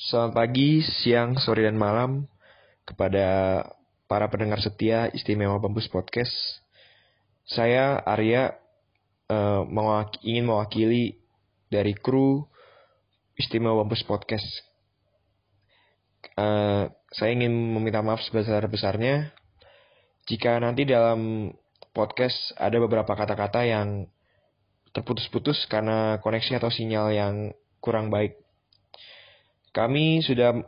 Selamat pagi, siang, sore, dan malam kepada para pendengar setia Istimewa Bambus Podcast. Saya Arya eh, mewak- ingin mewakili dari kru Istimewa Bambus Podcast. Eh, saya ingin meminta maaf sebesar-besarnya jika nanti dalam podcast ada beberapa kata-kata yang terputus-putus karena koneksi atau sinyal yang kurang baik. Kami sudah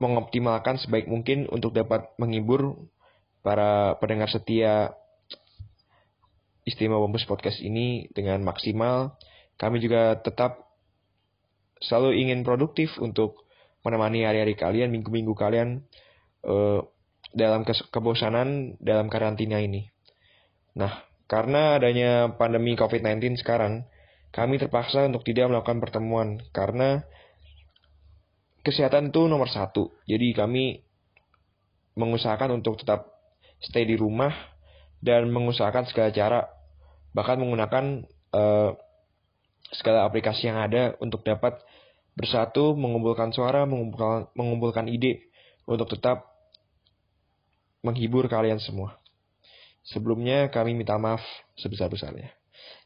mengoptimalkan sebaik mungkin untuk dapat menghibur para pendengar setia Istimewa Bambus Podcast ini dengan maksimal. Kami juga tetap selalu ingin produktif untuk menemani hari-hari kalian, minggu-minggu kalian eh, dalam kebosanan dalam karantina ini. Nah, karena adanya pandemi COVID-19 sekarang, kami terpaksa untuk tidak melakukan pertemuan karena kesehatan itu nomor satu. Jadi kami mengusahakan untuk tetap stay di rumah dan mengusahakan segala cara, bahkan menggunakan eh, segala aplikasi yang ada untuk dapat bersatu, mengumpulkan suara, mengumpulkan, mengumpulkan ide untuk tetap menghibur kalian semua. Sebelumnya kami minta maaf sebesar-besarnya.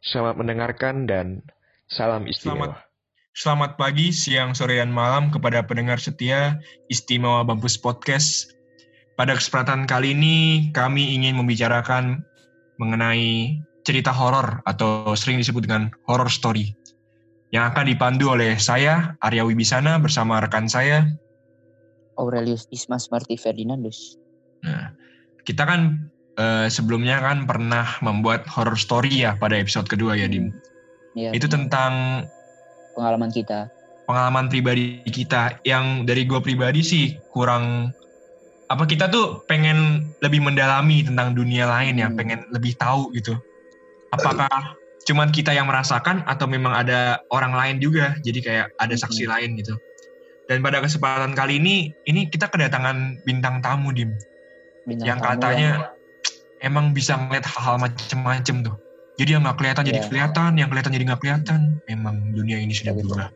Selamat mendengarkan dan salam istimewa. Selamat Selamat pagi, siang, sore, dan malam kepada pendengar setia Istimewa Bambus Podcast. Pada kesempatan kali ini, kami ingin membicarakan mengenai cerita horor atau sering disebut dengan horror story yang akan dipandu oleh saya, Arya Wibisana, bersama rekan saya. Aurelius Ismas Marti Ferdinandus. Nah, kita kan eh, sebelumnya kan pernah membuat horror story ya pada episode kedua ya, Dim. Ya, Itu tentang pengalaman kita. pengalaman pribadi kita yang dari gue pribadi sih kurang apa kita tuh pengen lebih mendalami tentang dunia lain ya Hmm. pengen lebih tahu gitu apakah cuman kita yang merasakan atau memang ada orang lain juga jadi kayak ada saksi Hmm. lain gitu dan pada kesempatan kali ini ini kita kedatangan bintang tamu dim Bintang yang tamu katanya emang bisa ngeliat hal-hal macem-macem tuh jadi yang nggak kelihatan jadi Iya. kelihatan yang kelihatan jadi nggak kelihatan memang dunia ini sudah Ya, berubah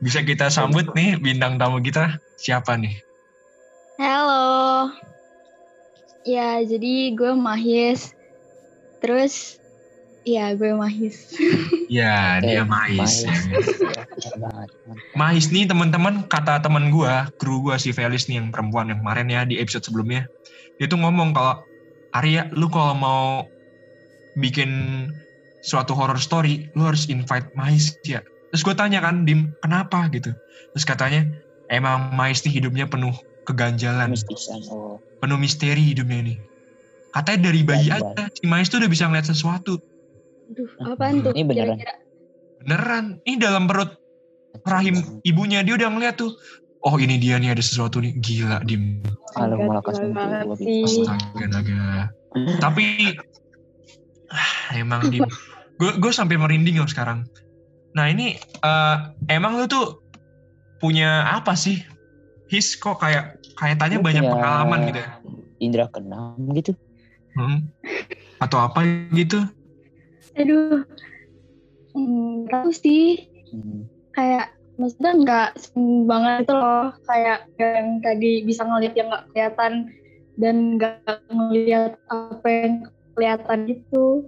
bisa kita sambut nih bintang tamu kita siapa nih? Halo. Ya, jadi gue Mahis. Terus, ya gue Mahis. Ya Oke, dia Mais. Mais. Ya, banget. Mais nih teman-teman kata teman gua, kru gua si Felis nih yang perempuan yang kemarin ya di episode sebelumnya. Dia tuh ngomong kalau Arya lu kalau mau bikin suatu horror story, lu harus invite Mais ya. Terus gue tanya kan, Dim, kenapa gitu? Terus katanya, emang Mais nih hidupnya penuh keganjalan, Mistisan. Oh, penuh misteri hidupnya nih. Katanya dari bayi Ganjal. aja, si Mais tuh udah bisa ngeliat sesuatu. Aduh, apaan tuh? Ini beneran. Kira-kira Beneran, ini dalam perut rahim ibunya dia udah ngeliat tuh oh ini dia nih ada sesuatu nih gila dim Kalau Agak malakas astaga naga tapi ah, emang dim gue gue sampai merinding loh sekarang nah ini eh, emang lu tuh punya apa sih his kok kayak kayaknya Lu banyak pengalaman gitu ya Indra keenam gitu. Hmm? atau apa gitu Aduh. Hmm, tahu sih. Hmm. Kayak, maksudnya nggak banget itu loh. Kayak yang tadi bisa ngeliat yang nggak kelihatan. Dan nggak ngeliat apa yang kelihatan gitu.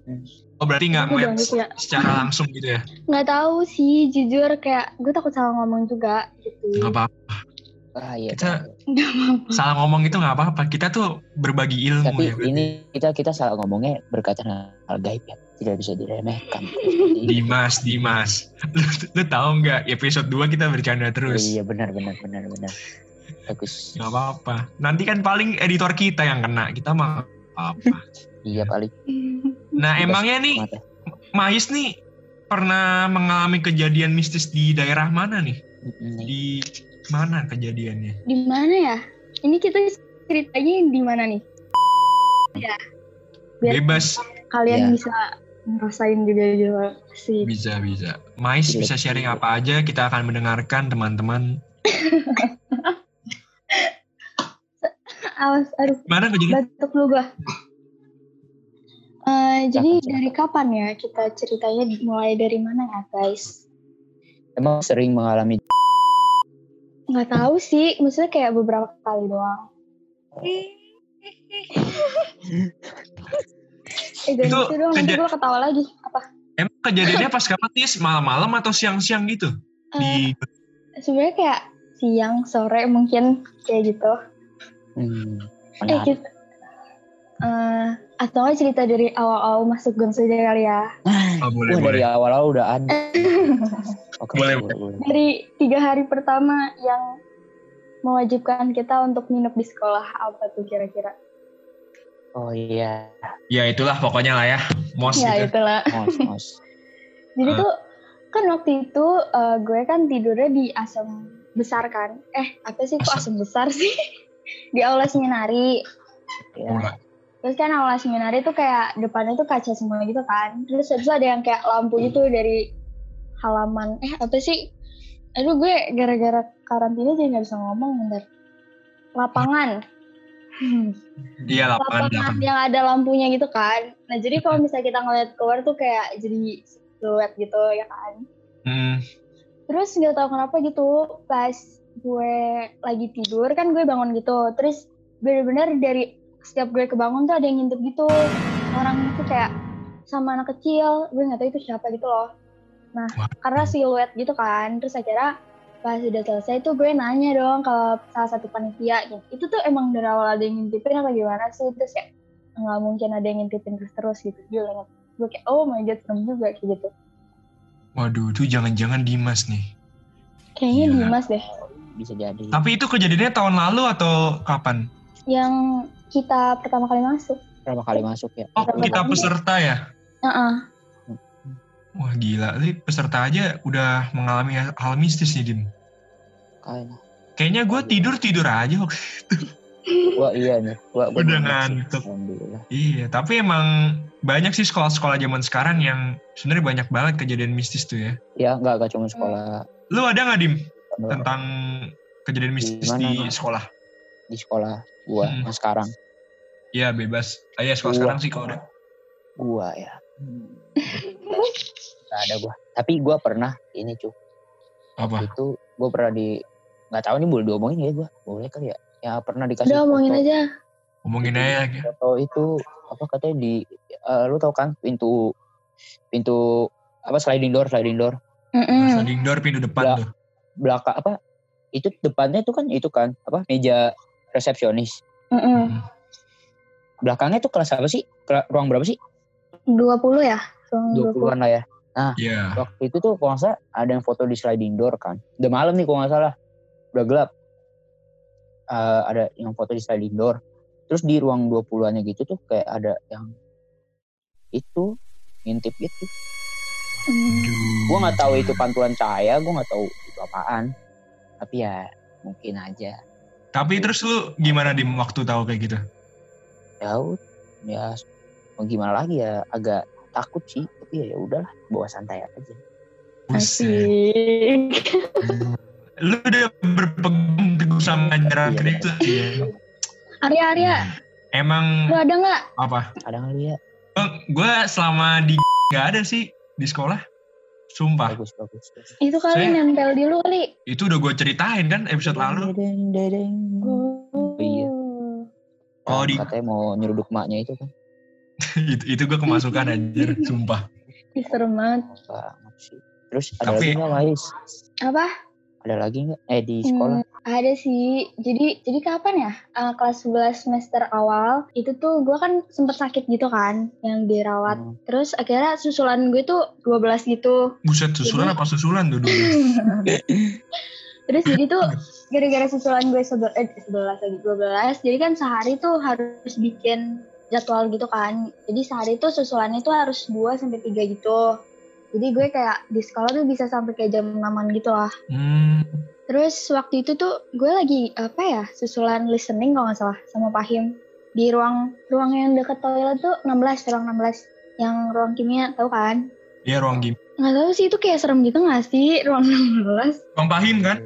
oh berarti nggak ngeliat gitu ya. secara langsung gitu ya Nggak tahu sih, jujur. Kayak, gue takut salah ngomong juga. Gitu. nggak apa-apa Ah iya. Kita- apa-apa. salah ngomong itu nggak apa-apa kita tuh berbagi ilmu Tapi ya berarti. ini kita kita salah ngomongnya berkaitan hal gaib ya. Tidak bisa diremehkan. Dimas, Dimas. Lu, lu tahu nggak episode 2 kita bercanda terus. Iya benar benar benar benar. Bagus. Nggak apa-apa. Nanti kan paling editor kita yang kena. Kita mah apa. Iya paling. Nah emangnya nih mata. Mais nih pernah mengalami kejadian mistis di daerah mana nih? Mm-mm. Di mana kejadiannya? Di mana ya? Ini kita ceritanya di mana nih? Ya. Biar Bebas kalian Ya. bisa ngerasain juga juga sih. bisa bisa. Mais Iya. bisa sharing apa aja kita akan mendengarkan teman-teman. Awas, aduh, Mana kejadian? batuk lu gua. Eh, jadi dari kapan ya kita ceritanya mulai dari mana ya guys? Emang sering mengalami nggak tahu sih maksudnya kayak beberapa kali doang. Eh jangan Itu gitu dong nanti gue ketawa lagi. Apa? Emang kejadiannya pas kapan tis? Malam-malam atau siang-siang gitu? Di Eh, sebenarnya kayak siang sore mungkin kayak gitu. Hmm, eh gitu. Eh, atau cerita dari awal-awal masuk Gonsu aja kali ya oh, boleh Wah boleh. dari awal-awal udah ada. Oke, Boleh, boleh, boleh. dari tiga hari pertama yang mewajibkan kita untuk nginep di sekolah apa tuh kira-kira Oh iya, Ya itulah pokoknya lah ya. Mos ya gitu. itulah mos, mos. Jadi Ah. tuh kan waktu itu eh, gue kan tidurnya di asam besar kan. Eh apa sih kok Asam- asam besar sih? di aula seminari. Ya. Terus kan aula seminari tuh kayak depannya tuh kaca semua gitu kan. Terus habis itu ada yang kayak lampu gitu dari halaman. Eh apa sih? Aduh gue gara-gara karantina jadi nggak bisa ngomong bentar. Lapangan. Iya lapangan lapangan yang ada lampunya gitu kan. Nah jadi kalau misalnya kita ngeliat keluar tuh kayak jadi siluet gitu ya kan. Hmm, Terus nggak tahu kenapa gitu pas gue lagi tidur kan gue bangun gitu. Terus bener-bener dari setiap gue kebangun tuh ada yang ngintip gitu. Orang itu kayak sama anak kecil. Gue nggak tahu itu siapa gitu loh. Nah Wah. karena siluet gitu kan. Terus akhirnya pas udah selesai tuh gue nanya dong ke salah satu panitia gitu. Itu tuh emang dari awal ada yang ngintipin atau gimana sih? Terus kayak nggak mungkin ada yang ngintipin terus terus gitu. Gue inget. Gue kayak oh my god serem juga kayak gitu. waduh, itu jangan-jangan Dimas nih. Kayaknya Gila. Dimas deh. bisa jadi. Tapi itu kejadiannya tahun lalu atau kapan? yang kita pertama kali masuk. Berapa kali masuk ya? Oh, kita peserta ya? Heeh. Wah gila, ini peserta aja udah mengalami hal mistis nih Dim. Kayaknya. Kayaknya gue tidur tidur aja waktu Gua iya nih. Gua, gua Udah ngantuk. Iya, tapi emang banyak sih sekolah-sekolah zaman sekarang yang sebenarnya banyak banget kejadian mistis tuh ya. Ya enggak enggak cuma sekolah Lu ada nggak Dim tentang kejadian mistis Gimana, di sekolah? di sekolah gua Hmm. yang sekarang. Iya bebas. Ah, ya sekolah Gua. sekarang sih kalau ada. Gua ya. Hmm. Nggak ada gua. Tapi gua pernah ini cuy. Apa? Itu gua pernah di nggak tahu nih boleh diomongin ya gua. Boleh kali ya? Ya pernah dikasih Udah omongin foto, aja. Ngomongin aja. ya. foto itu apa katanya di eh, lu tau kan pintu pintu apa sliding door sliding door Mm-mm. Sliding door pintu depan Ya. tuh. belakang apa itu depannya itu kan itu kan apa meja resepsionis. Mm-mm. belakangnya itu kelas apa sih? Kela- ruang berapa sih? 20 ya? Ruang 20-an lah ya. Iya. waktu itu tuh kalau nggak salah ada yang foto di sliding door kan. Udah malam nih kalau nggak salah. Udah gelap. Eh, ada yang foto di sliding door. Terus di ruang 20-annya gitu tuh kayak ada yang itu ngintip gitu Mm. gue nggak tahu itu pantulan cahaya gue nggak tahu itu apaan. Tapi ya mungkin aja Tapi terus lu gimana Dim waktu tahu kayak gitu? ya ya mau gimana lagi ya agak takut sih tapi ya ya udahlah bawa santai aja. Asik. Lu udah berpegang teguh sama ajaran Iya. Kristus ya. Arya, Arya, Emang lu ada nggak? apa? ada kali ya Gue selama di nggak ada sih di sekolah. Sumpah. bagus bagus, bagus. Itu kali Saya- nempel di lu kali. Itu udah gue ceritain kan episode lalu. Dedeng, dedeng. Oh, iya. Oh, di- katanya mau nyeruduk maknya itu kan itu itu gue kemasukan anjir. Sumpah. Ih, serem banget. terus ada Tapi- lagi nggak Mais Apa? Ada lagi nggak eh di sekolah Hmm, ada sih. Jadi jadi kapan ya? Eh, kelas 11 semester awal itu tuh gue kan sempet sakit gitu kan, yang dirawat. Hmm. Terus akhirnya susulan gue tuh 12 gitu. Buset susulan Jadi- apa susulan tuh dulu? Terus jadi tuh gara-gara susulan gue sebel, eh, 11 lagi 12, jadi kan sehari tuh harus bikin jadwal gitu kan. Jadi sehari tuh susulannya tuh harus 2 sampai 3 gitu. Jadi gue kayak di sekolah tuh bisa sampai kayak jam 6 gitu lah. Hmm. Terus waktu itu tuh gue lagi apa ya susulan listening kalau nggak salah sama Pahim di ruang ruang yang dekat toilet tuh 16 ruang 16 yang ruang kimia tahu kan? Iya ruang game. Nggak tahu sih itu kayak serem gitu nggak sih ruang 16? Ruang pahim kan?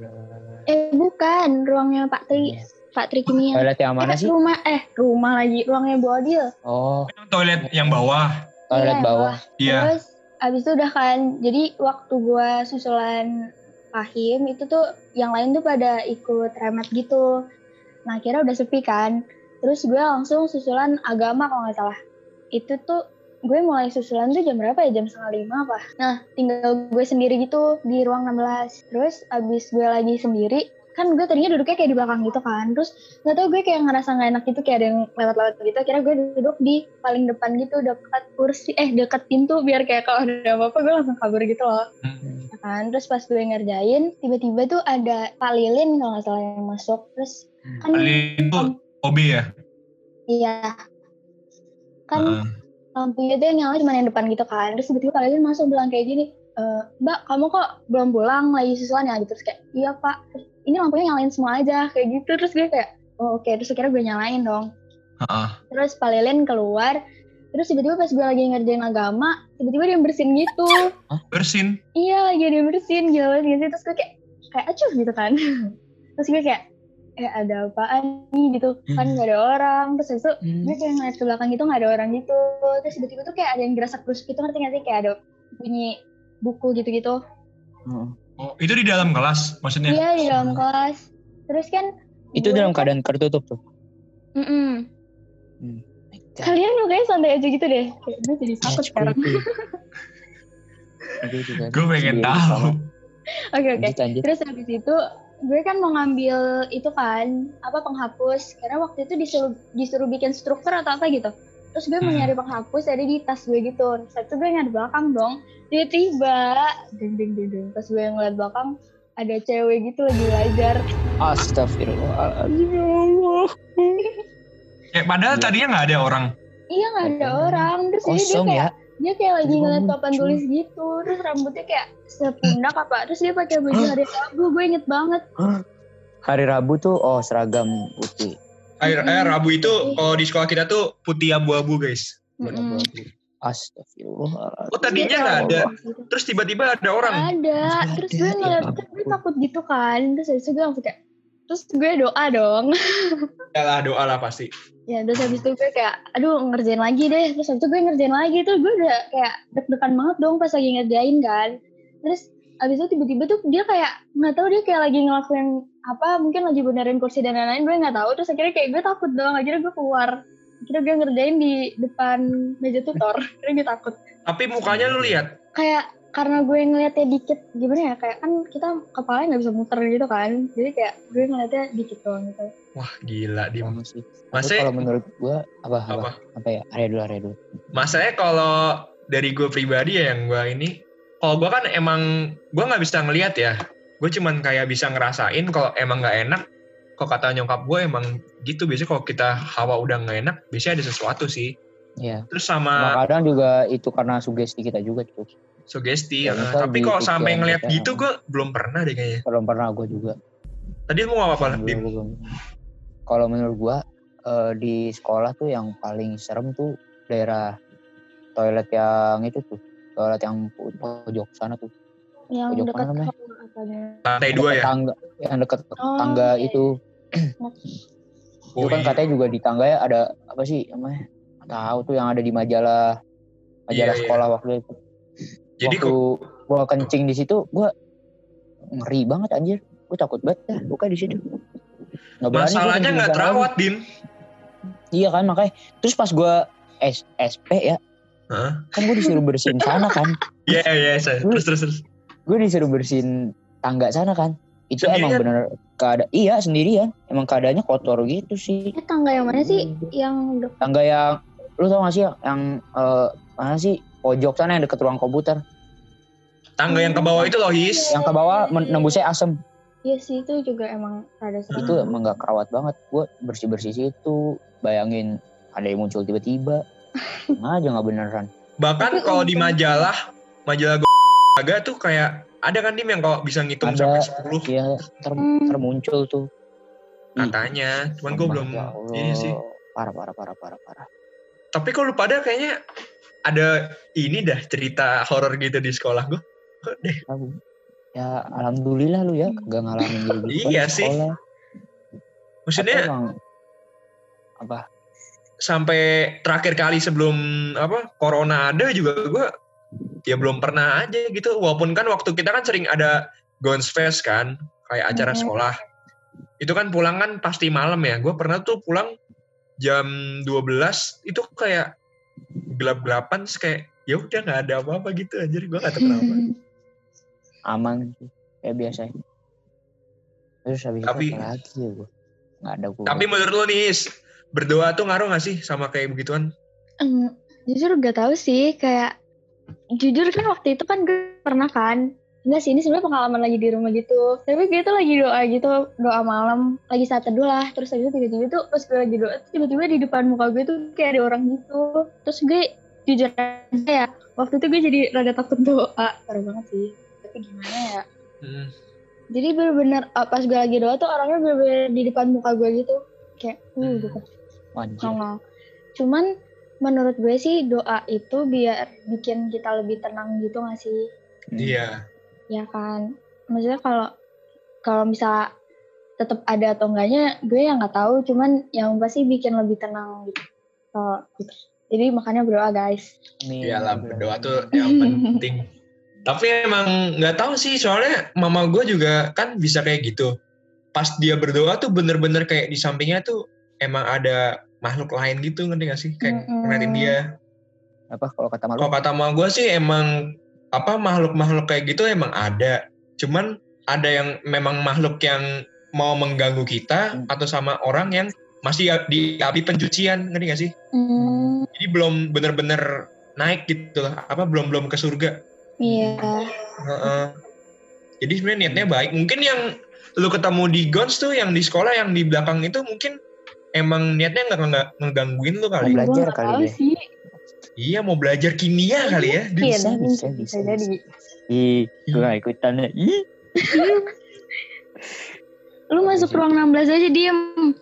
Eh bukan ruangnya Pak Tri Pak Tri kimia. toilet yang mana eh, sih rumah eh rumah lagi ruangnya Bu Adil. oh Toilet yang bawah. toilet Iya, bawah Iya. Terus abis itu udah kan, jadi waktu gua susulan Fahim itu tuh yang lain tuh pada ikut remet gitu. Nah akhirnya udah sepi kan. Terus gue langsung susulan agama kalau nggak salah. Itu tuh gue mulai susulan tuh jam berapa ya? Jam setengah lima apa? Nah tinggal gue sendiri gitu di ruang 16. Terus abis gue lagi sendiri, kan gue tadinya duduknya kayak di belakang gitu kan. Terus nggak tau gue kayak ngerasa nggak enak gitu kayak ada yang lewat-lewat gitu. Akhirnya gue duduk di paling depan gitu dekat kursi, eh dekat pintu biar kayak kalau ada apa-apa gue langsung kabur gitu loh Hmm. Ya kan terus pas gue ngerjain tiba-tiba tuh ada Pak Lilin kalau nggak salah yang masuk terus kan Kali itu OB ya? iya kan Heeh. lampunya tuh yang nyala cuma yang depan gitu kan terus tiba-tiba Pak Lilin masuk bilang kayak gini e, Mbak kamu kok belum pulang lagi susulan ya gitu terus kayak iya Pak terus, ini lampunya nyalain semua aja kayak gitu. Terus gue kayak oh oke. Terus akhirnya gue nyalain dong. Heeh. terus Pak Lilin keluar. Terus tiba-tiba pas gue lagi ngerjain agama tiba-tiba dia bersin gitu. Bersin. iya lagi dia bersin gitu banget gitu. Terus gue kayak kayak acuh gitu kan. Terus gue kayak eh ada apaan nih? Gitu. Kan gak ada orang. Terus itu gue kayak ngeliat ke belakang gitu gak ada orang gitu. Terus tiba-tiba tuh kayak ada yang gerasak terus gitu ngerti gak sih? Kayak ada bunyi buku gitu-gitu Oh, itu di dalam kelas maksudnya? iya di dalam kelas terus kan Itu dalam kan- keadaan tertutup tuh. Mm-mm. Hmm. kalian mukanya santai aja gitu deh kayak gue jadi takut sekarang Gue pengen sendiri tahu. oke oke. Terus habis itu gue kan mau ngambil itu kan apa penghapus karena waktu itu disuruh disuruh bikin struktur atau apa gitu. Terus gue mau Hmm. nyari penghapus ada di tas gue gitu. Terus itu gue nyari belakang dong. Tiba-tiba ding ding ding ding. Pas gue ngeliat belakang ada cewek gitu lagi belajar. Astagfirullahaladzim ya Allah. Ya, padahal Iya. tadinya nggak ada orang. Iya nggak ada orang. Terus dia Kosong kayak ya. dia kayak lagi Tiba-tiba ngeliat papan tulis gitu. Terus rambutnya kayak sepundak apa. Terus dia pakai baju hari Rabu. Gue inget banget. Hari Rabu tuh oh seragam putih. Air, Mm-mm. eh, Rabu itu kalau di sekolah kita tuh putih abu-abu guys. Mm-mm. Astagfirullahaladzim. Oh tadinya nggak ada. gitu. Terus tiba-tiba ada orang. ada Ada, terus gue ya ngeliat gue takut gitu kan terus habis itu gue langsung kayak terus gue doa dong Ya lah doa lah pasti. ya terus habis itu gue kayak aduh ngerjain lagi deh terus habis itu gue ngerjain lagi tuh gue udah kayak deg-degan banget dong pas lagi ngerjain kan terus habis itu tiba-tiba tuh dia kayak nggak tahu dia kayak lagi ngelakuin apa mungkin lagi benerin kursi dan lain-lain gue nggak tahu terus akhirnya kayak gue takut dong akhirnya gue keluar akhirnya gue ngerjain di depan meja tutor akhirnya gue takut Tapi mukanya lu lihat. kayak karena gue ngeliatnya dikit gimana ya kayak kan kita kepalanya nggak bisa muter gitu kan jadi kayak gue ngeliatnya dikit doang gitu Wah gila. Sama sih. Maksudnya kalau menurut gua apa apa apa? apa ya? Area dulu, area dulu. Masanya kalau dari gue pribadi ya yang gue ini, kalau gue kan emang gue nggak bisa ngelihat ya. Gue cuman kayak bisa ngerasain kalau emang nggak enak. Kalau kata nyokap gue emang gitu biasanya kalau kita hawa udah nggak enak, biasanya ada sesuatu sih. Iya. Terus Nah, sama kadang juga itu karena sugesti kita juga tuh. sugesti. Ya, tapi kalau sampai ngeliat kita, gitu gue belum pernah deh kayaknya. Belum pernah gua juga. Tadi mau apa belum. Kalau menurut gua eh, di sekolah tuh yang paling serem tuh daerah toilet yang itu tuh. Toilet yang po- pojok sana tuh. yang Pojok dekat mana namanya? Lantai dua ya? Tangga, yang deket Oh, tangga iya. itu. Oh, itu kan iya. katanya juga di tangga ya ada apa sih namanya? Nggak Tahu tuh yang ada di majalah majalah Iya, iya. sekolah waktu itu. Jadi waktu gua kencing di situ gua ngeri banget anjir. Gua takut banget dah buka di situ. Nggak gua masalahnya nggak terawat lagi. Iya kan makanya. Terus pas gua S SP ya, Hah? kan gua disuruh bersihin sana kan. Iya iya iya. Terus terus terus. Gue disuruh bersihin tangga sana kan. Itu Sendirian? emang bener keada iya sendirian. Emang keadaannya kotor gitu sih. eh tangga yang mana sih yang dekat Tangga yang lu tau gak sih yang, yang eh, mana sih pojok sana yang deket ruang komputer. Tangga yang ke bawah itu loh His. Yang ke bawah men- nembusnya asem. iya sih itu juga emang rada serem itu emang gak kerawat banget gue bersih bersih situ bayangin ada yang muncul tiba-tiba aja nggak beneran Bahkan kalau di majalah, majalah agak tuh kayak ada kan Dim yang kalau bisa ngitung Ada. sampai 10 ya ter, Hmm. termuncul tuh katanya. Cuman gue belum ya Allah. ini sih. parah parah parah parah parah Tapi kalau lu pada kayaknya ada ini dah cerita horor gitu di sekolah gue. Deh, ya alhamdulillah lu ya gak ngalamin gitu Iya sih. sekolah. maksudnya emang apa sampai terakhir kali sebelum apa corona ada juga gue ya belum pernah aja gitu. Walaupun kan waktu kita kan sering ada Gons Fest kan, kayak acara Mhm. sekolah. Itu kan pulang kan pasti malam ya. Gue pernah tuh pulang jam 12 itu kayak gelap-gelapan kayak ya udah nggak ada apa-apa gitu anjir gue gak tahu kenapa. aman sih kayak biasa terus habis Tapi- itu lagi ya gue nggak ada gue Tapi menurut lo nih, berdoa tuh ngaruh gak sih sama kayak begituan? Em, jujur gak tahu sih kayak jujur kan waktu itu kan gue pernah kan. Enggak sih ini sebenarnya pengalaman lagi di rumah gitu. Tapi gue tuh lagi doa gitu doa malam. Lagi saat teduh lah. Terus habis itu tiba-tiba tuh pas gue lagi doa tiba-tiba di depan muka gue tuh kayak ada orang gitu. Terus gue jujur aja ya waktu itu gue jadi rada takut doa. Parah banget sih. Tapi gimana ya? Hmm. jadi bener-bener uh, pas gue lagi doa tuh orangnya bener-bener di depan muka gue gitu. Kayak uh Hmm. gitu. Cuman menurut gue sih doa itu biar bikin kita lebih tenang gitu gak sih? Hmm. Iya. Ya kan? Maksudnya kalau kalau misal tetap ada atau enggaknya gue yang nggak tahu cuman yang pasti bikin lebih tenang gitu. Kalau gitu. Jadi makanya berdoa guys. Iyalah berdoa tuh yang penting. Tapi emang nggak tahu sih soalnya mama gue juga kan bisa kayak gitu. Pas dia berdoa tuh bener-bener kayak di sampingnya tuh emang ada makhluk lain gitu ngerti gak sih? Kayak Mm-mm. ngeliatin dia. apa kalau kata malu Kalau kata mama gue sih emang apa makhluk-makhluk kayak gitu emang ada. Cuman ada yang memang makhluk yang mau mengganggu kita Hmm. atau sama orang yang masih di api pencucian ngerti gak sih? Hmm, Jadi belum bener-bener naik gitu lah. Apa belum belum ke surga. iya. Heeh. Jadi sebenarnya niatnya baik. Mungkin yang lu ketemu di Gons tuh yang di sekolah yang di belakang itu mungkin emang niatnya nggak nggak ngegangguin lu kali. Mau belajar kali dia. sih. Iya mau belajar kimia kali ya. Dia- Bisa, Mungkin, bisa, mungkin bisa, jadi. ih gue gak ikutan ya ih Lu masuk ruang 16 aja diem.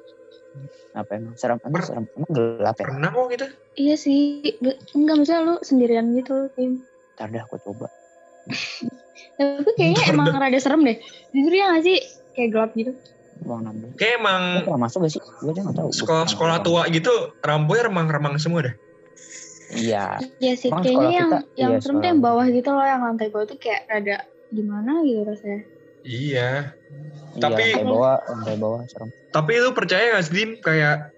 apa emang serem emang serem emang gelap ya Pernah kok gitu. Iya sih. Enggak maksudnya lu sendirian gitu. Tim. ntar dah gue coba Tapi kayaknya emang rada serem deh. Jujur ya gak sih? Kayak gelap gitu. Uang enam belas Kayak emang pernah masuk gak sih gue aja nggak tahu Gua sekolah-sekolah pernah tua gitu ramboy remang-remang semua dah. iya Iya sih, Emang kayaknya sekolah yang kita- yang iya, serem tuh sekolah. yang bawah gitu loh, yang lantai bawah tuh kayak rada gimana gitu rasanya. Iya. iya Tapi- lantai bawah lantai bawah serem Tapi lu percaya gak sih Dim? Kayak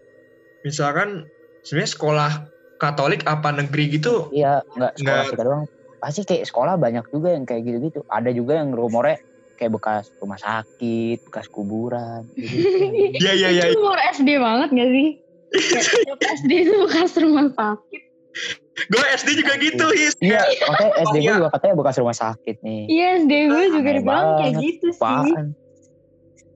misalkan sebenarnya sekolah Katolik apa negeri gitu iya nggak sekolah Nggak. kita doang pasti kayak sekolah banyak juga yang kayak gitu-gitu ada juga yang rumornya kayak bekas rumah sakit bekas kuburan gitu Iya iya iya. Itu umur SD banget gak sih? Kayak SD itu bekas rumah sakit. Gue SD juga gitu, His. iya makanya SD gue juga katanya bekas rumah sakit nih Iya SD gue juga Aneh dibilang kayak banget, gitu sih.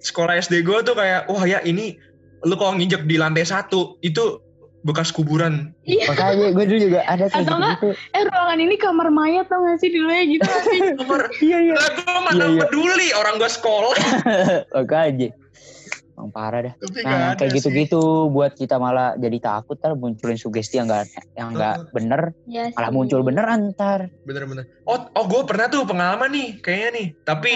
Sekolah SD gue tuh kayak, wah ya ini lu kalau nginjek di lantai satu itu bekas kuburan. Iya. makanya gue dulu juga ada kayak Atau gitu-gitu Eh ruangan ini kamar mayat tau gak sih dulu ya gitu gak sih? Nomor iya iya lah gue mana Iya, iya. peduli orang gue sekolah. makanya Emang parah dah. Tapi Nah, kayak sih. gitu-gitu buat kita malah jadi takut ntar munculin sugesti yang enggak yang enggak bener, Iya malah sih. muncul beneran ntar. Bener-bener. Oh, oh gue pernah tuh pengalaman nih kayaknya nih. Tapi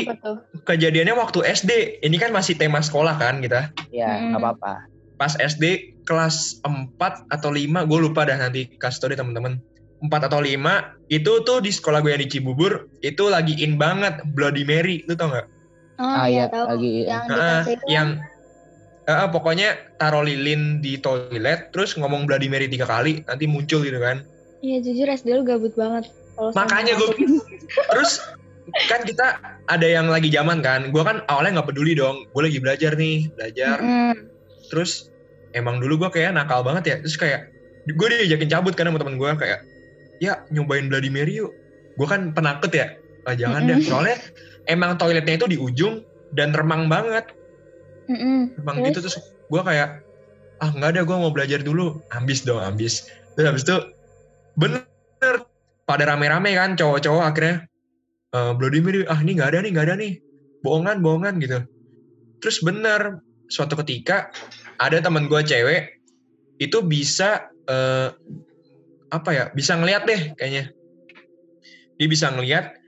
kejadiannya waktu SD. Ini kan masih tema sekolah kan kita. Ya, Hmm. nggak apa-apa. Pas SD kelas 4 atau 5, gue lupa dah nanti kasih tau deh temen-temen. 4 atau 5, itu tuh di sekolah gue yang di Cibubur, itu lagi in banget Bloody Mary, lu tau gak? Oh Ah, iya iya, tahu. lagi Yang itu yang eh, pokoknya taruh lilin di toilet, terus ngomong Bloody Mary tiga kali, nanti muncul gitu kan. Iya jujur SD lu gabut banget. Makanya gue terus kan kita ada yang lagi zaman kan, gue kan awalnya nggak peduli dong, gue lagi belajar nih, belajar. Mm-mm. Terus emang dulu gue kayak nakal banget ya, terus kayak gue diajakin cabut kan sama temen gue kayak, ya nyobain Bloody Mary yuk. Gue kan penakut ya, ah, jangan deh, Mm-mm. soalnya emang toiletnya itu di ujung dan remang banget. Mm-mm. Emang Terus? gitu terus gue kayak ah nggak ada gue mau belajar dulu ambis dong ambis terus habis itu bener pada rame-rame kan cowok-cowok akhirnya eh Bloody Mary ah ini nggak ada nih nggak ada nih bohongan bohongan gitu terus bener suatu ketika ada teman gue cewek itu bisa eh, apa ya bisa ngeliat deh kayaknya. Dia bisa ngeliat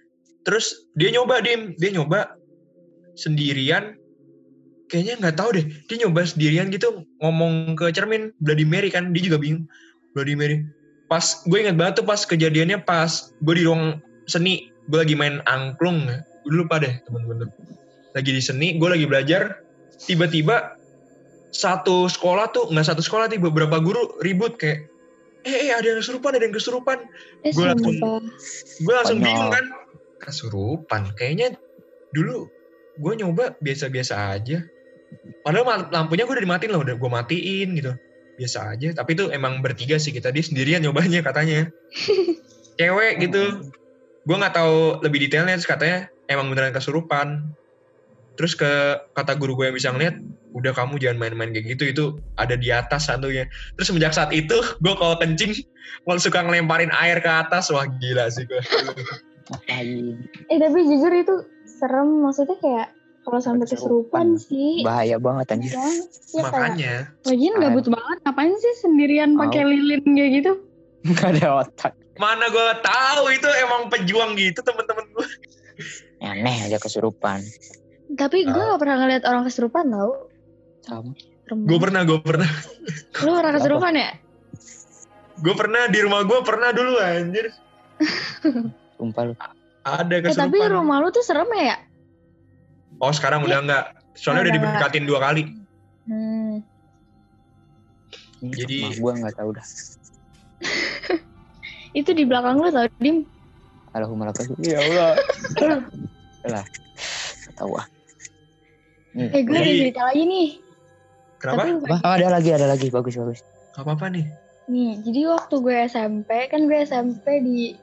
terus dia nyoba dim. Dia nyoba sendirian. Kayaknya nggak tahu deh dia nyoba sendirian gitu ngomong ke cermin Bloody Mary kan dia juga bingung. Bloody Mary. Pas gue ingat banget tuh pas kejadiannya pas gue di ruang seni gue lagi main angklung. Gue lupa deh temen-temen tuh. Lagi di seni, gue lagi belajar, tiba-tiba satu sekolah tuh, nggak satu sekolah tuh, beberapa guru ribut kayak, eh, eh ada yang kesurupan, ada yang kesurupan. Eh, Gua langsung-. Gue langsung Banyak. bingung kan, kesurupan. Kayaknya dulu gue nyoba biasa-biasa aja. Padahal lampunya gue udah dimatiin loh, udah gue matiin gitu. Biasa aja, tapi itu emang bertiga sih kita, dia sendirian nyobanya katanya. Cewek gitu. Gue nggak tahu lebih detailnya, terus katanya emang beneran kesurupan. Terus ke kata guru gue yang bisa ngeliat, udah kamu jangan main-main kayak gitu, itu ada di atas satunya. Terus semenjak saat itu, gue kalau kencing, mau suka ngelemparin air ke atas, wah gila sih gue. Eh tapi jujur itu serem. Maksudnya kayak kalau sampai Kesurupan. sih. Bahaya banget anjir. Ya, ya Makanya, Lagian gabut banget, ngapain sih sendirian pakai lilin kayak gitu? Gak ada otak. mana gue tahu itu emang pejuang gitu temen-temen gue. Aneh aja kesurupan. Tapi gue Ah. gak pernah ngeliat orang kesurupan tau. Sama. Gue pernah, gue pernah. Lu orang kesurupan ya? Gue pernah di rumah gue pernah dulu anjir. Sumpah lu. Ada Eh kesurupan. tapi rumah lu tuh serem ya? Oh sekarang udah enggak. Soalnya Oh, udah udah diberkatin dua kali. Hmm. Jadi- rumah gua nggak tahu dah. Itu di belakang lu tau, Dim. Sih? Ya Allah. lah. Nggak tahu ah. Nih, Eh gue ada cerita lagi nih. Kenapa? Tapi Wah, ada lagi, ada lagi. Bagus, bagus. Gak apa-apa nih. Nih, jadi waktu gue SMP, kan gue SMP di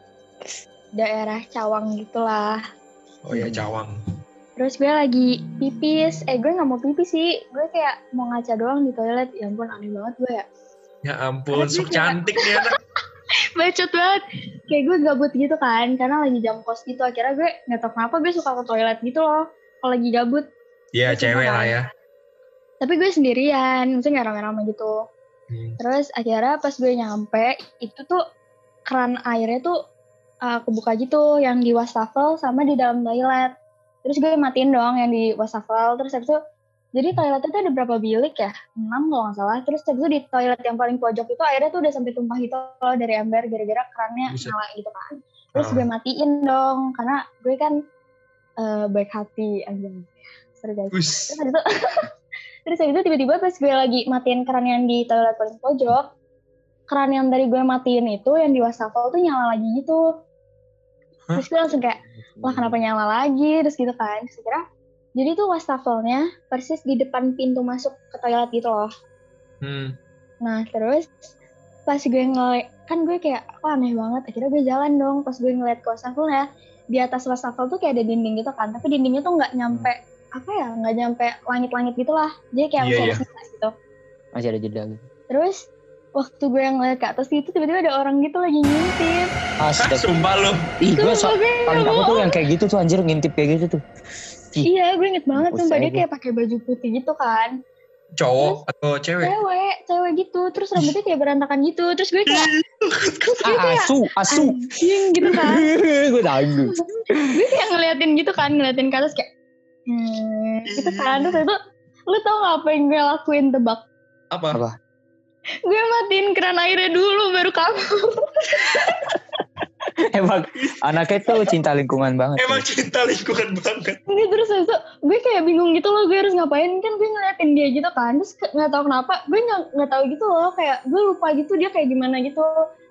daerah Cawang gitulah. Oh ya cawang. Terus gue lagi pipis, eh gue gak mau pipis sih, gue kayak mau ngaca doang di toilet. Ya ampun aneh banget gue ya. Ya ampun, sok cantik nih anak. Bacot banget. Kayak gue gabut gitu kan, karena lagi jam kos gitu. Akhirnya gue gak tau kenapa gue suka ke toilet gitu loh. Kalau lagi gabut. Ya Terus cewek lah ya. Tapi gue sendirian, maksudnya gak rame-rame gitu. Hmm. Terus akhirnya pas gue nyampe, itu tuh keran airnya tuh uh, kebuka gitu, yang di wastafel sama di dalam toilet. Terus gue matiin dong yang di wastafel, terus habis itu, jadi toilet itu ada berapa bilik ya? 6 kalau nggak salah. Terus habis itu di toilet yang paling pojok itu airnya tuh udah sampai tumpah gitu loh dari ember, gara-gara kerannya Buset. nyala gitu kan. Terus Ah. gue matiin dong, karena gue kan uh, baik hati aja. Sorry guys. Us. Terus itu, terus itu tiba-tiba pas gue lagi matiin keran yang di toilet paling pojok, keran yang dari gue matiin itu yang di wastafel tuh nyala lagi gitu. Hah? Terus gue langsung kayak, wah kenapa nyala lagi? Terus gitu kan. Terus kira, jadi tuh wastafelnya persis di depan pintu masuk ke toilet gitu loh. Hmm. Nah terus pas gue ngeliat, kan gue kayak, wah aneh banget. Akhirnya gue jalan dong, pas gue ngeliat ke wastafelnya, di atas wastafel tuh kayak ada dinding gitu kan. Tapi dindingnya tuh nggak nyampe, apa ya, nggak nyampe langit-langit gitu lah. Jadi kayak Iya, masih ada iya. sisa gitu. Masih ada jeda gitu. Terus waktu gue ngeliat ke atas itu tiba-tiba ada orang gitu lagi ngintip. Astaga. sumpah lu. Ih, gue gue paling takut tuh yang kayak gitu tuh anjir ngintip kayak gitu tuh. Iya, gue inget banget Mampus sumpah dia kayak pakai baju putih gitu kan. Cowok atau cewek? Cewek, cewek gitu. Terus rambutnya kayak berantakan gitu. Terus gue kayak Ah, asu, asu. anjing gitu kan. gue tahu. gue kayak ngeliatin gitu kan, ngeliatin ke atas kayak hmm, gitu kan. Terus itu lu tau gak apa yang gue lakuin tebak? Apa? Apa? Gue matiin keran airnya dulu baru kamu. Emang anaknya tuh cinta lingkungan banget. Emang cinta lingkungan banget. Ini terus habis itu gue kayak bingung gitu loh gue harus ngapain kan gue ngeliatin dia gitu kan terus nggak tahu kenapa gue nggak nggak tahu gitu loh kayak gue lupa gitu dia kayak gimana gitu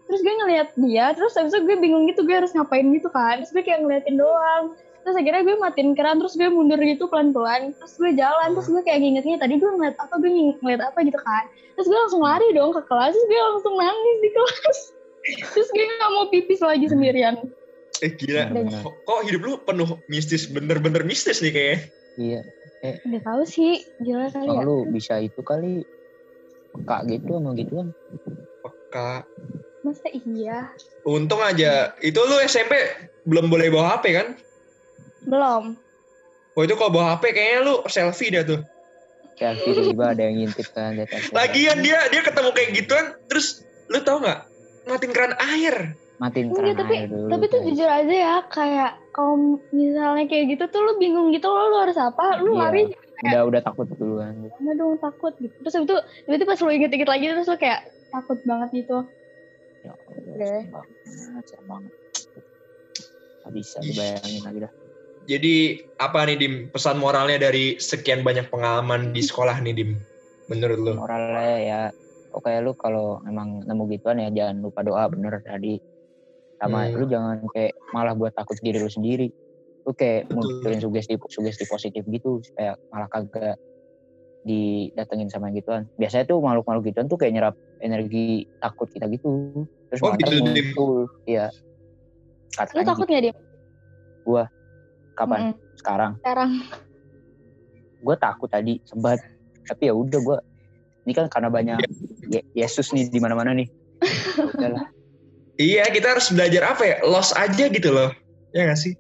terus gue ngeliat dia terus habis itu gue bingung gitu gue harus ngapain gitu kan terus gue kayak ngeliatin doang terus akhirnya gue matiin keran terus gue mundur gitu pelan-pelan terus gue jalan terus gue kayak ngingetnya tadi gue ngeliat apa gue ngeliat apa gitu kan terus gue langsung lari dong ke kelas terus gue langsung nangis di kelas terus gue nggak mau pipis lagi sendirian Eh gila. Kok, kok hidup lu penuh mistis, bener-bener mistis nih kayaknya. Iya. nggak tahu sih gila kali Kalau ya lu bisa itu kali peka gitu sama gituan. Peka. masa iya Untung aja. Itu lu SMP belum boleh bawa HP kan? Belum Oh itu kalau bawa HP kayaknya lu selfie dah tuh. Selfie tiba-tiba ada yang ngintip kan. Lagian dia dia ketemu kayak gituan, terus lu tau nggak? Matiin keran air. matiin Enggak, keran tapi air dulu. tapi tuh guys. jujur aja ya kayak kalau misalnya kayak gitu tuh lu bingung gitu loh lu harus apa lu Iya. lari udah udah takut duluan. mana dong takut gitu terus itu tiba-tiba pas lu inget-inget lagi terus lu kayak takut banget gitu Ya Oke. serem banget, serem banget. Gak bisa dibayangin lagi dah. Jadi apa nih Dim pesan moralnya dari sekian banyak pengalaman di sekolah nih Dim? Menurut lu? moralnya ya oke lu kalau emang nemu gituan ya jangan lupa doa bener tadi sama Hmm. lu jangan kayak malah buat takut diri lu sendiri lu kayak munculin sugesti sugesti positif gitu supaya malah kagak didatengin sama gituan biasanya tuh makhluk-makhluk gituan tuh kayak nyerap energi takut kita gitu terus Oh, gitu, Dim. muncul iya Lu katanya takut gitu. nggak dia? Kapan Mm-mm. sekarang Sekarang. gue takut tadi sebat tapi ya udah gue ini kan karena banyak Ye- Yesus nih di mana-mana nih Ya udahlah Iya kita harus belajar apa ya? Loss aja gitu loh. Ya gak sih?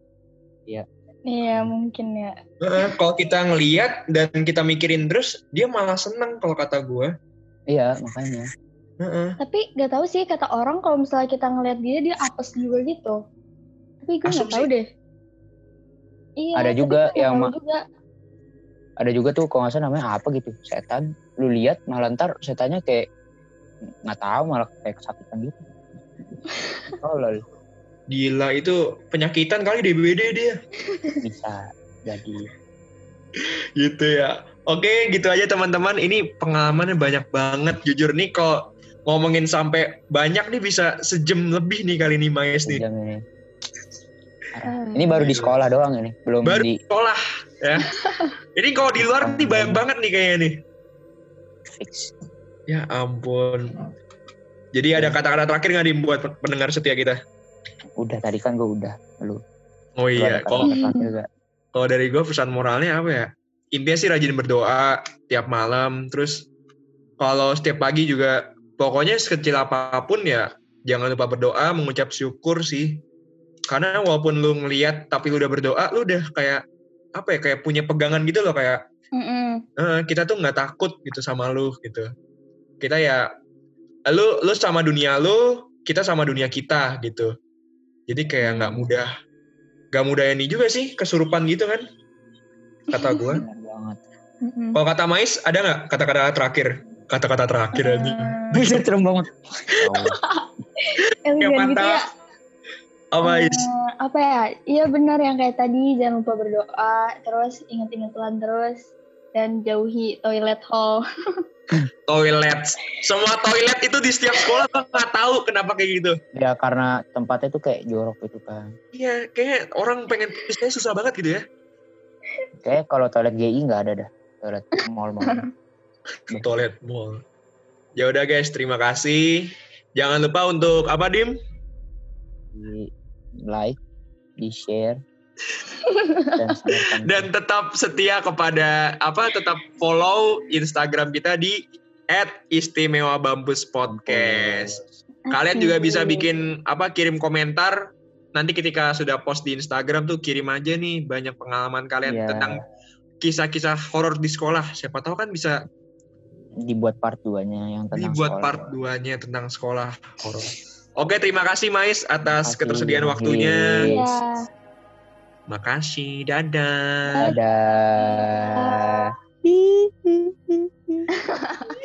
Iya mungkin ya. Heeh, kalau kita ngeliat dan kita mikirin terus, dia malah seneng kalau kata gue. iya makanya Heeh. Tapi gak tahu sih kata orang kalau misalnya kita ngeliat dia dia apes juga gitu. Tapi gue nggak Asumsi. tahu deh. Iya. Ada juga yang juga. ada juga tuh kalau nggak salah namanya apa gitu setan lu lihat malah ntar setannya kayak nggak tahu malah kayak kesakitan gitu oh lol Gila itu penyakitan kali DBD dia. bisa jadi gitu ya. Oke, gitu aja teman-teman. Ini pengalamannya banyak banget. Jujur nih kalau ngomongin sampai banyak nih bisa sejam lebih nih kali ini Maes nih. ini Hmm. ini baru di sekolah doang ini belum Baru di sekolah ya. ini kalau di luar nih banyak banget nih kayaknya nih. fix Ya ampun. Jadi ada kata-kata terakhir nggak nih buat pendengar setia kita? udah tadi kan gue udah lu Oh iya, kalau kata-kata terakhir nggak? kalau dari gue pesan moralnya apa ya? Intinya sih rajin berdoa tiap malam. Terus kalau setiap pagi juga pokoknya sekecil apa pun ya jangan lupa berdoa, mengucap syukur sih. Karena walaupun lu ngeliat tapi lu udah berdoa, lu udah kayak apa ya kayak punya pegangan gitu loh kayak Mm-mm. eh, kita tuh nggak takut gitu sama lu gitu. Kita ya lu lu sama dunia lu, kita sama dunia kita gitu. Jadi kayak nggak mudah nggak mudah ini juga sih kesurupan gitu kan kata gue. banget. Kalau kata Mais ada nggak kata-kata terakhir? Kata-kata terakhir ini. Serem banget eh, Yang jangan gitu ya. Oh Mais. Eh, apa ya? Iya benar yang kayak tadi jangan lupa berdoa, terus ingat-ingat Tuhan terus dan jauhi toilet hall. Toilet. Semua toilet itu di setiap sekolah gue nggak tahu kenapa kayak gitu. ya karena tempatnya tuh kayak jorok gitu kan Iya, kayak orang pengen pisahnya susah banget gitu ya. kayak kalau toilet GI nggak ada dah toilet mall mall Toilet mall. Ya udah guys, terima kasih. Jangan lupa untuk apa Dim? Di like di share dan Dan tetap setia kepada apa? Tetap follow Instagram kita di @istimewa_bambus podcast. Kalian juga bisa bikin apa kirim komentar nanti ketika sudah post di Instagram tuh kirim aja nih banyak pengalaman kalian Iya. tentang kisah-kisah horor di sekolah. Siapa tahu kan bisa dibuat part 2-nya yang tentang dibuat sekolah. part 2-nya tentang sekolah horor. Oke, terima kasih Mais atas Makasih, ketersediaan waktunya. Iya. Makasih, dadah. Dadah.